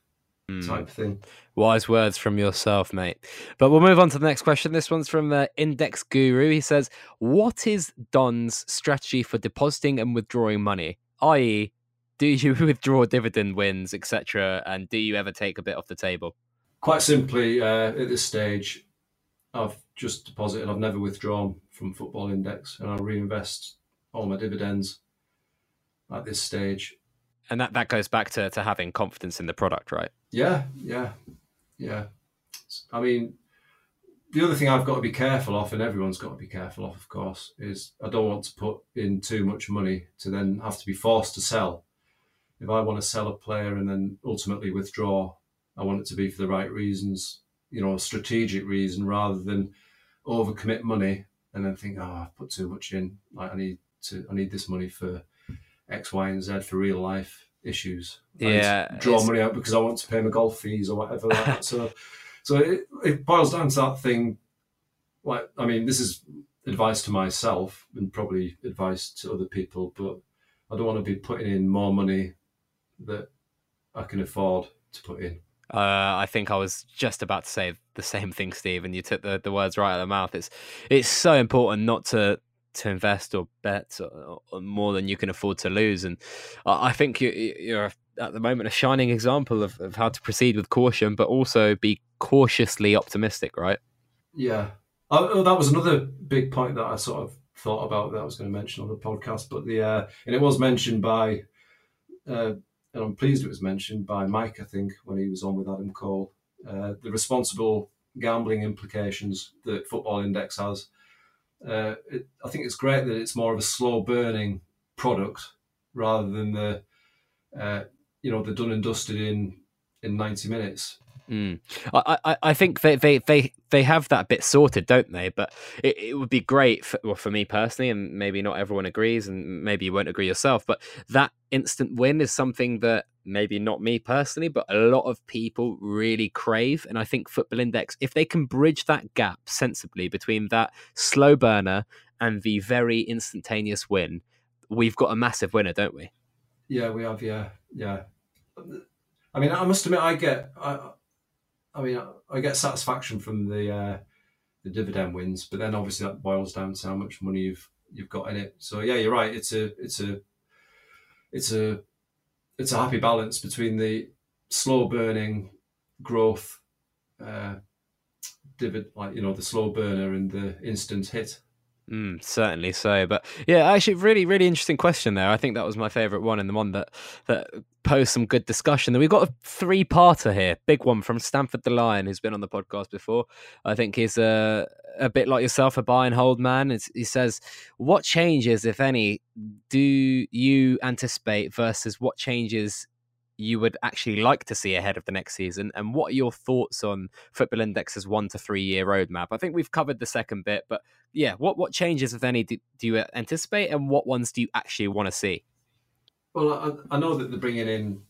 mm. type thing. Wise words from yourself, mate. But we'll move on to the next question. This one's from the Index Guru. He says, What is Don's strategy for depositing and withdrawing money? I.e., do you <laughs> withdraw dividend wins, etc., and do you ever take a bit off the table? Quite simply, uh, at this stage, I've just deposited. I've never withdrawn from Football Index, and I reinvest all my dividends at this stage. And that, that goes back to, to having confidence in the product, right? Yeah, yeah, yeah. I mean, the other thing I've got to be careful of, and everyone's got to be careful of, of course, is I don't want to put in too much money to then have to be forced to sell if I want to sell a player and then ultimately withdraw, I want it to be for the right reasons, you know, a strategic reason rather than overcommit money and then think, oh, I've put too much in. Like I need to, I need this money for X, Y, and Z for real life issues. yeah, draw money out because I want to pay my golf fees or whatever. like that. <laughs> So, so it, it boils down to that thing. Like, I mean, this is advice to myself and probably advice to other people, but I don't want to be putting in more money that I can afford to put in. Uh, I think I was just about to say the same thing, Steve, and you took the, the words right out of the mouth. It's it's so important not to to invest or bet or, or more than you can afford to lose, and I think you, you're at the moment a shining example of, of how to proceed with caution, but also be cautiously optimistic, right? Yeah, oh, oh, that was another big point that I sort of thought about that I was going to mention on the podcast, but the uh, and it was mentioned by uh, and I'm pleased it was mentioned by Mike, I think, when he was on with Adam Cole, uh, the responsible gambling implications that Football Index has. Uh, it, I think it's great that it's more of a slow burning product rather than the, uh, you know, the done and dusted in in 90 minutes. Mm. I, I, I think they, they, they, they have that bit sorted, don't they? But it, it would be great for, well, for me personally, and maybe not everyone agrees, and maybe you won't agree yourself. But that instant win is something that maybe not me personally, but a lot of people really crave. And I think Football Index, if they can bridge that gap sensibly between that slow burner and the very instantaneous win, we've got a massive winner, don't we? Yeah, we have. Yeah, yeah. I mean, I must admit, I get. I, I mean, I get satisfaction from the uh, the dividend wins, but then obviously that boils down to how much money you've you've got in it. So yeah, you're right. It's a it's a it's a it's a happy balance between the slow burning growth uh, divid like you know the slow burner and the instant hit Mm, certainly so, but yeah, actually, really, really interesting question there. I think that was my favourite one, and the one that that posed some good discussion. Then we've got a three-parter here, big one from Stamford the Lion, who's been on the podcast before. I think he's a a bit like yourself, a buy and hold man. It's, he says, "What changes, if any, do you anticipate versus what changes you would actually like to see ahead of the next season? And what are your thoughts on Football Index's one to three year roadmap? I think we've covered the second bit, but yeah, what what changes, if any, do, do you anticipate, and what ones do you actually want to see? Well, I, I know that they're bringing in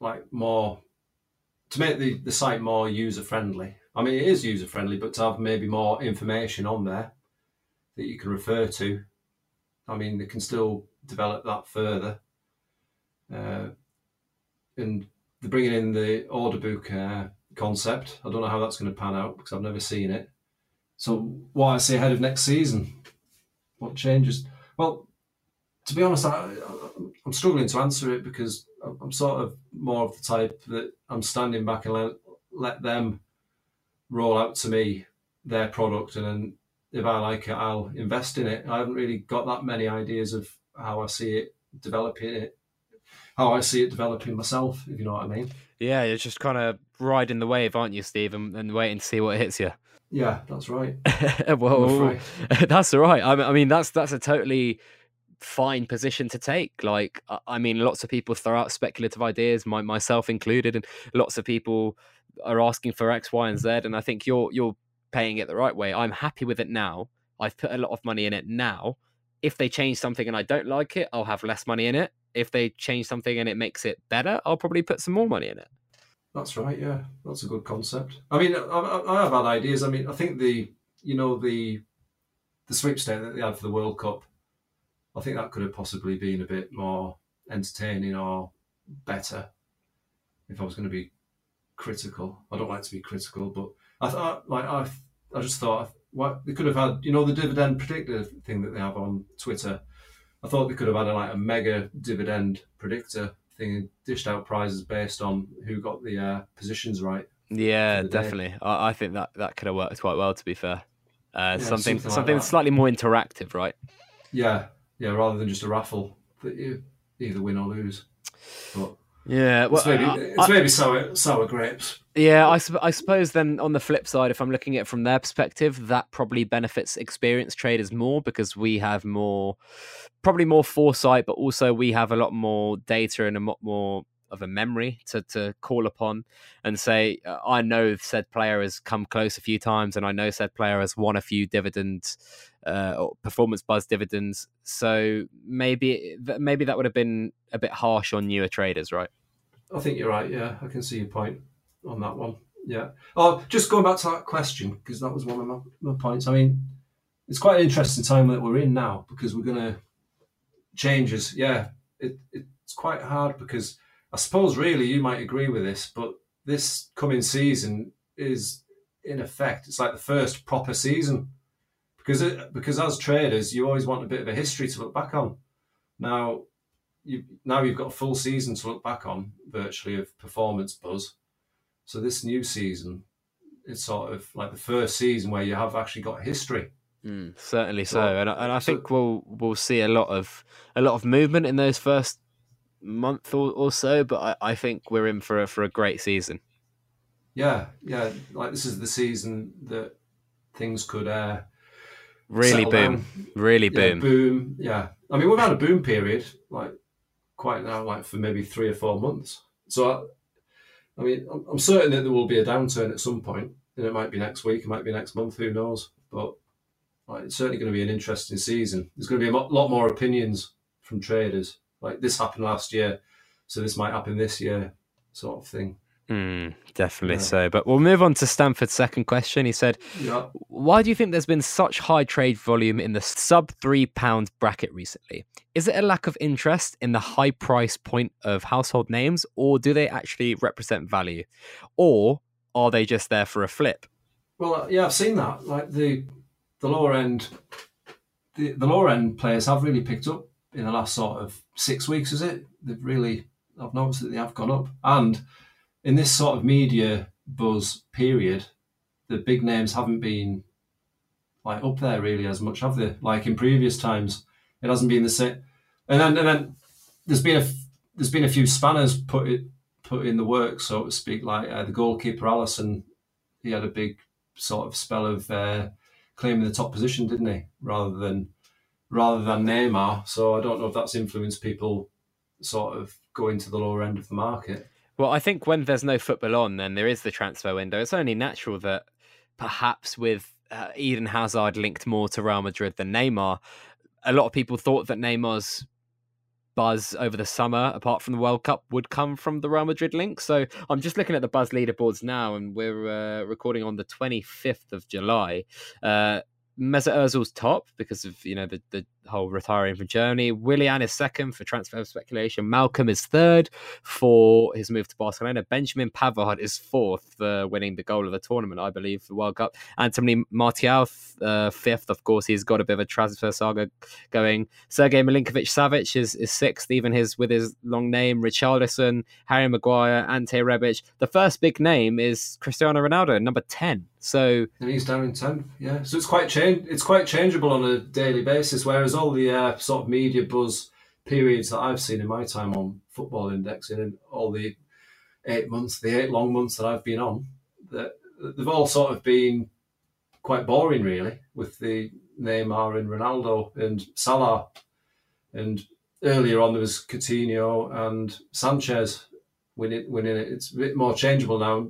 like more to make the, the site more user friendly. I mean, it is user friendly, but to have maybe more information on there that you can refer to. I mean, they can still develop that further. Uh, and bringing in the order book uh, concept. I don't know how that's going to pan out because I've never seen it. So, what I see ahead of next season, what changes? Well, to be honest, I, am struggling to answer it because I'm sort of more of the type that I'm standing back and let, let them roll out to me their product, and then if I like it, I'll invest in it. I haven't really got that many ideas of how I see it developing it how I see it developing myself, if you know what I mean. Yeah, you're just kind of riding the wave, aren't you, Steve, and, and waiting to see what hits you. Yeah, that's right. <laughs> well, <laughs> that's all right. I mean, that's that's a totally fine position to take. Like, I mean, lots of people throw out speculative ideas, my, myself included, and lots of people are asking for X, Y, and Z. And I think you're you're paying it the right way. I'm happy with it now. I've put a lot of money in it now. If they change something and I don't like it, I'll have less money in it. If they change something and it makes it better, I'll probably put some more money in it. That's right. Yeah, that's a good concept. I mean, I, I have had ideas. I mean, I think the you know the the sweepstake that they had for the World Cup. I think that could have possibly been a bit more entertaining or better. If I was going to be critical, I don't like to be critical, but I thought like I I just thought what they could have had. You know, the dividend predictor thing that they have on Twitter. I thought they could have had a, like a mega dividend predictor thing dished out prizes based on who got the uh, positions right. Yeah, definitely. I, I, think that that could have worked quite well. To be fair, uh, yeah, something something, something like slightly more interactive, right? Yeah, yeah, rather than just a raffle that you either win or lose. But yeah, well, it's maybe, uh, it's maybe sour sour grapes. Yeah, I, I suppose then on the flip side, if I'm looking at it from their perspective, that probably benefits experienced traders more because we have more, probably more foresight, but also we have a lot more data and a lot more of a memory to, to call upon and say, uh, I know said player has come close a few times and I know said player has won a few dividends uh, or performance buzz dividends. So maybe maybe that would have been a bit harsh on newer traders, right? I think you're right. Yeah, I can see your point on that one. Yeah. Oh, just going back to that question because that was one of my, my points. I mean, it's quite an interesting time that we're in now because we're going to changes. Yeah, it, it's quite hard because I suppose really you might agree with this, but this coming season is in effect it's like the first proper season because it, because as traders you always want a bit of a history to look back on. Now you now you've got a full season to look back on virtually of performance buzz so this new season is sort of like the first season where you have actually got history. Mm, certainly so, and, and I think so, we'll we'll see a lot of a lot of movement in those first month or, or so. But I, I think we're in for a, for a great season. Yeah, yeah, like this is the season that things could uh, really boom, down. really yeah, boom, boom. Yeah, I mean we've had a boom period like quite now, like for maybe three or four months. So I mean, I'm certain that there will be a downturn at some point, and it might be next week, it might be next month, who knows? But like, it's certainly going to be an interesting season. There's going to be a lot more opinions from traders. Like this happened last year, so this might happen this year, sort of thing. Mm, definitely yeah. so. But we'll move on to Stamford's second question. He said, yeah. Why do you think there's been such high trade volume in the sub three pound bracket recently? Is it a lack of interest in the high price point of household names, or do they actually represent value? Or are they just there for a flip? Well, uh, yeah, I've seen that. Like the the lower end, the, the lower end players have really picked up in the last sort of six weeks, is it? They've really, I've noticed that they have gone up. And in this sort of media buzz period, the big names haven't been like up there really as much, have they? Like in previous times, it hasn't been the same. And then, and then there's been a there's been a few spanners put it put in the work, so to speak. Like uh, the goalkeeper Alisson, he had a big sort of spell of uh, claiming the top position, didn't he? Rather than rather than Neymar. So I don't know if that's influenced people sort of going to the lower end of the market. Well, I think when there's no football on, then there is the transfer window. It's only natural that perhaps with uh, Eden Hazard linked more to Real Madrid than Neymar, a lot of people thought that Neymar's buzz over the summer, apart from the World Cup, would come from the Real Madrid link. So I'm just looking at the buzz leaderboards now, and we're uh, recording on the 25th of July. Uh, Mesut Ozil's top because of you know the, the whole retiring from Germany. Willian is second for transfer speculation. Malcom is third for his move to Barcelona. Benjamin Pavard is fourth for winning the goal of the tournament, I believe, the World Cup. Anthony Martial uh, fifth. Of course, he's got a bit of a transfer saga going. Sergej Milinkovic Savic is, is sixth, even his with his long name. Richarlison, Harry Maguire, Ante Rebic. The first big name is Cristiano Ronaldo, number ten. So and he's down in ten. Yeah, so it's quite change. It's quite changeable on a daily basis. Whereas all the uh, sort of media buzz periods that I've seen in my time on football indexing and all the eight months, the eight long months that I've been on, that they've all sort of been quite boring, really, with the Neymar and Ronaldo and Salah. And earlier on, there was Coutinho and Sanchez winning, winning it. It's a bit more changeable now.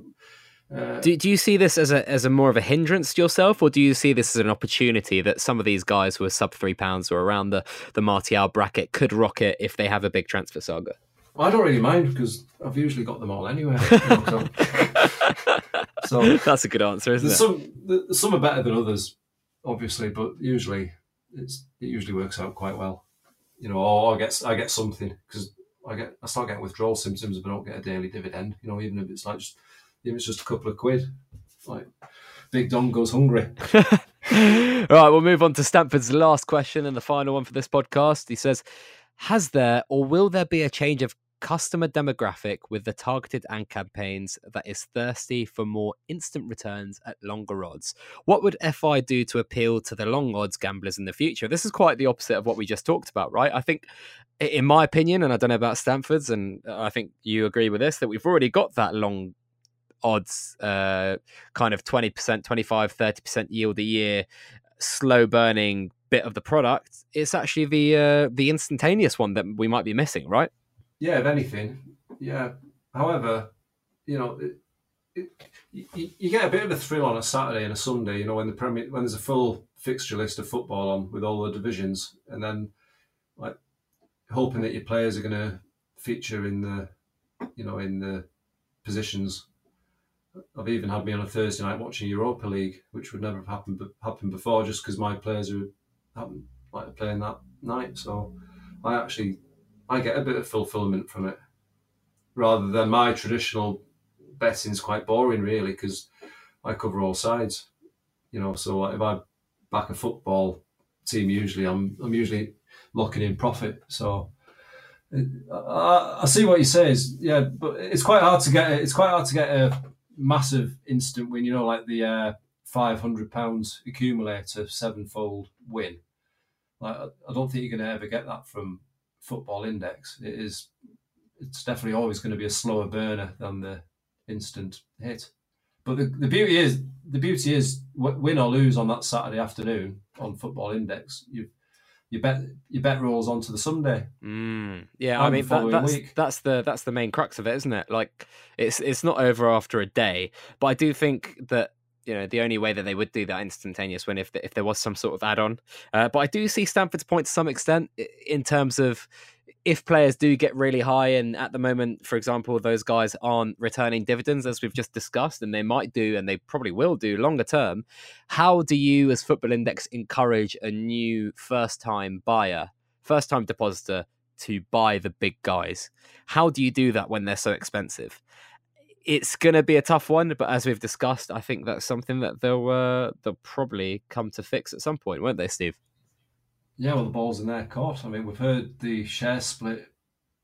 Uh, do, do you see this as a as a more of a hindrance to yourself, or do you see this as an opportunity that some of these guys who are sub three pounds or around the the Martial bracket could rock it if they have a big transfer saga? Well, I don't really mind because I've usually got them all anyway. <laughs> so that's a good answer, isn't it? Some some are better than others, obviously, but usually it's it usually works out quite well. You know, or I get I get something because I get I start getting withdrawal symptoms, but I don't get a daily dividend. You know, even if it's like just if it's just a couple of quid. Like Big Don goes hungry. <laughs> <laughs> right, we'll move on to Stamford's last question and the final one for this podcast. He says, "Has there or will there be a change of customer demographic with the targeted ad campaigns that is thirsty for more instant returns at longer odds. What would FI do to appeal to the long odds gamblers in the future? This is quite the opposite of what we just talked about, right? I think, in my opinion, and I don't know about Stamford's, and I think you agree with this, that we've already got that long odds, uh, kind of 20%, 25, 30% yield a year, slow burning bit of the product, it's actually the uh, the instantaneous one that we might be missing, right? Yeah, if anything, yeah. However, you know, it, you, get a bit of a thrill on a Saturday and a Sunday. You know, when the Premier when there's a full fixture list of football on with all the divisions, and then like hoping that your players are going to feature in the, you know, in the positions I've even had me on a Thursday night watching Europa League, which would never have happened happened before, just because my players are happen like playing that night. So I actually I get a bit of fulfilment from it, rather than my traditional betting is quite boring, really, because I cover all sides. You know, so if I back a football team, usually I'm I'm usually locking in profit. So. I, I see what you say. Is yeah, but it's quite hard to get. It's quite hard to get a massive instant win, you know, like the uh, five hundred pounds accumulator sevenfold win. Like I don't think you're going to ever get that from Football Index. It is, it's definitely always going to be a slower burner than the instant hit. But the, the beauty is, the beauty is, win or lose on that Saturday afternoon on Football Index, you you bet your bet rolls onto the Sunday. Mm, yeah, I mean that, that's week. that's the that's the main crux of it, isn't it? Like it's it's not over after a day, but I do think that you know the only way that they would do that instantaneous win if if there was some sort of add on. Uh, but I do see Stamford's point to some extent in terms of if players do get really high, and at the moment, for example, those guys aren't returning dividends as we've just discussed, and they might do, and they probably will do longer term. How do you, as Football Index, encourage a new first time buyer, first time depositor to buy the big guys? How do you do that when they're so expensive? It's going to be a tough one, but as we've discussed, I think that's something that they'll uh, they'll probably come to fix at some point, won't they, Steve? Yeah, well, the ball's in their court. I mean, we've heard the share split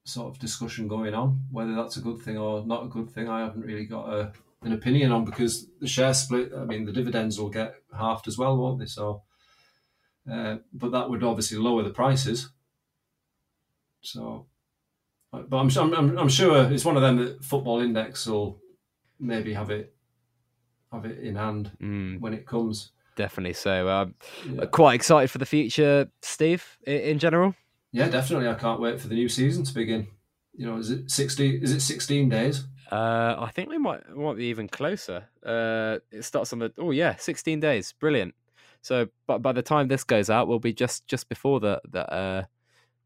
sort of discussion going on. Whether that's a good thing or not a good thing, I haven't really got a, an opinion on because the share split. I mean, the dividends will get halved as well, won't they? So, uh, but that would obviously lower the prices. So, but I'm, I'm I'm sure it's one of them that Football Index will maybe have it have it in hand mm. when it comes definitely. So, um, yeah. quite excited for the future, Steve. In, in, general. Yeah, definitely. I can't wait for the new season to begin. You know, is it sixty? Is it sixteen days? Uh, I think we might might be even closer. Uh, it starts on the oh yeah, sixteen days. Brilliant. So, but by the time this goes out, we'll be just just before the that uh,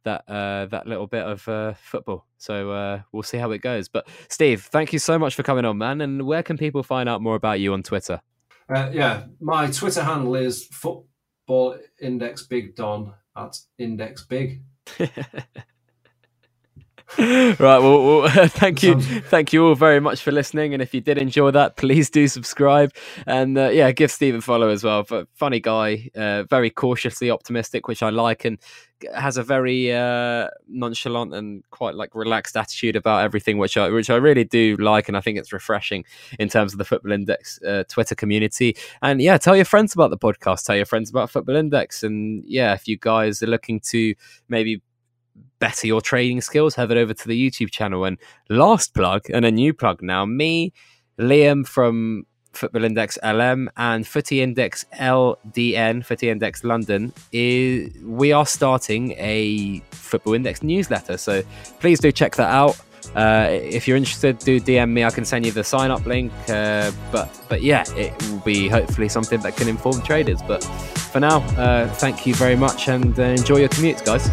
that uh, that little bit of uh, football. So uh, we'll see how it goes. But Steve, thank you so much for coming on, man. And where can people find out more about you on Twitter? Uh, yeah, my Twitter handle is football index big don at index big. <laughs> right well, well <laughs> thank you thank you all very much for listening and if you did enjoy that please do subscribe and uh, yeah give steve a follow as well but funny guy uh, very cautiously optimistic which i like and has a very uh, nonchalant and quite like relaxed attitude about everything which i which i really do like and i think it's refreshing in terms of the football index uh, twitter community. And yeah tell your friends about the podcast. Tell your friends about football index. And yeah if you guys are looking to maybe better your trading skills, head over to the YouTube channel. And last plug and a new plug now, me, Liam from Football Index LM and Footy Index LDN, Footy Index London, is we are starting a Football Index newsletter. So please do check that out. Uh, if you're interested, do DM me. I can send you the sign up link. Uh, but but yeah, it will be hopefully something that can inform traders. But for now, uh, thank you very much and uh, enjoy your commutes, guys.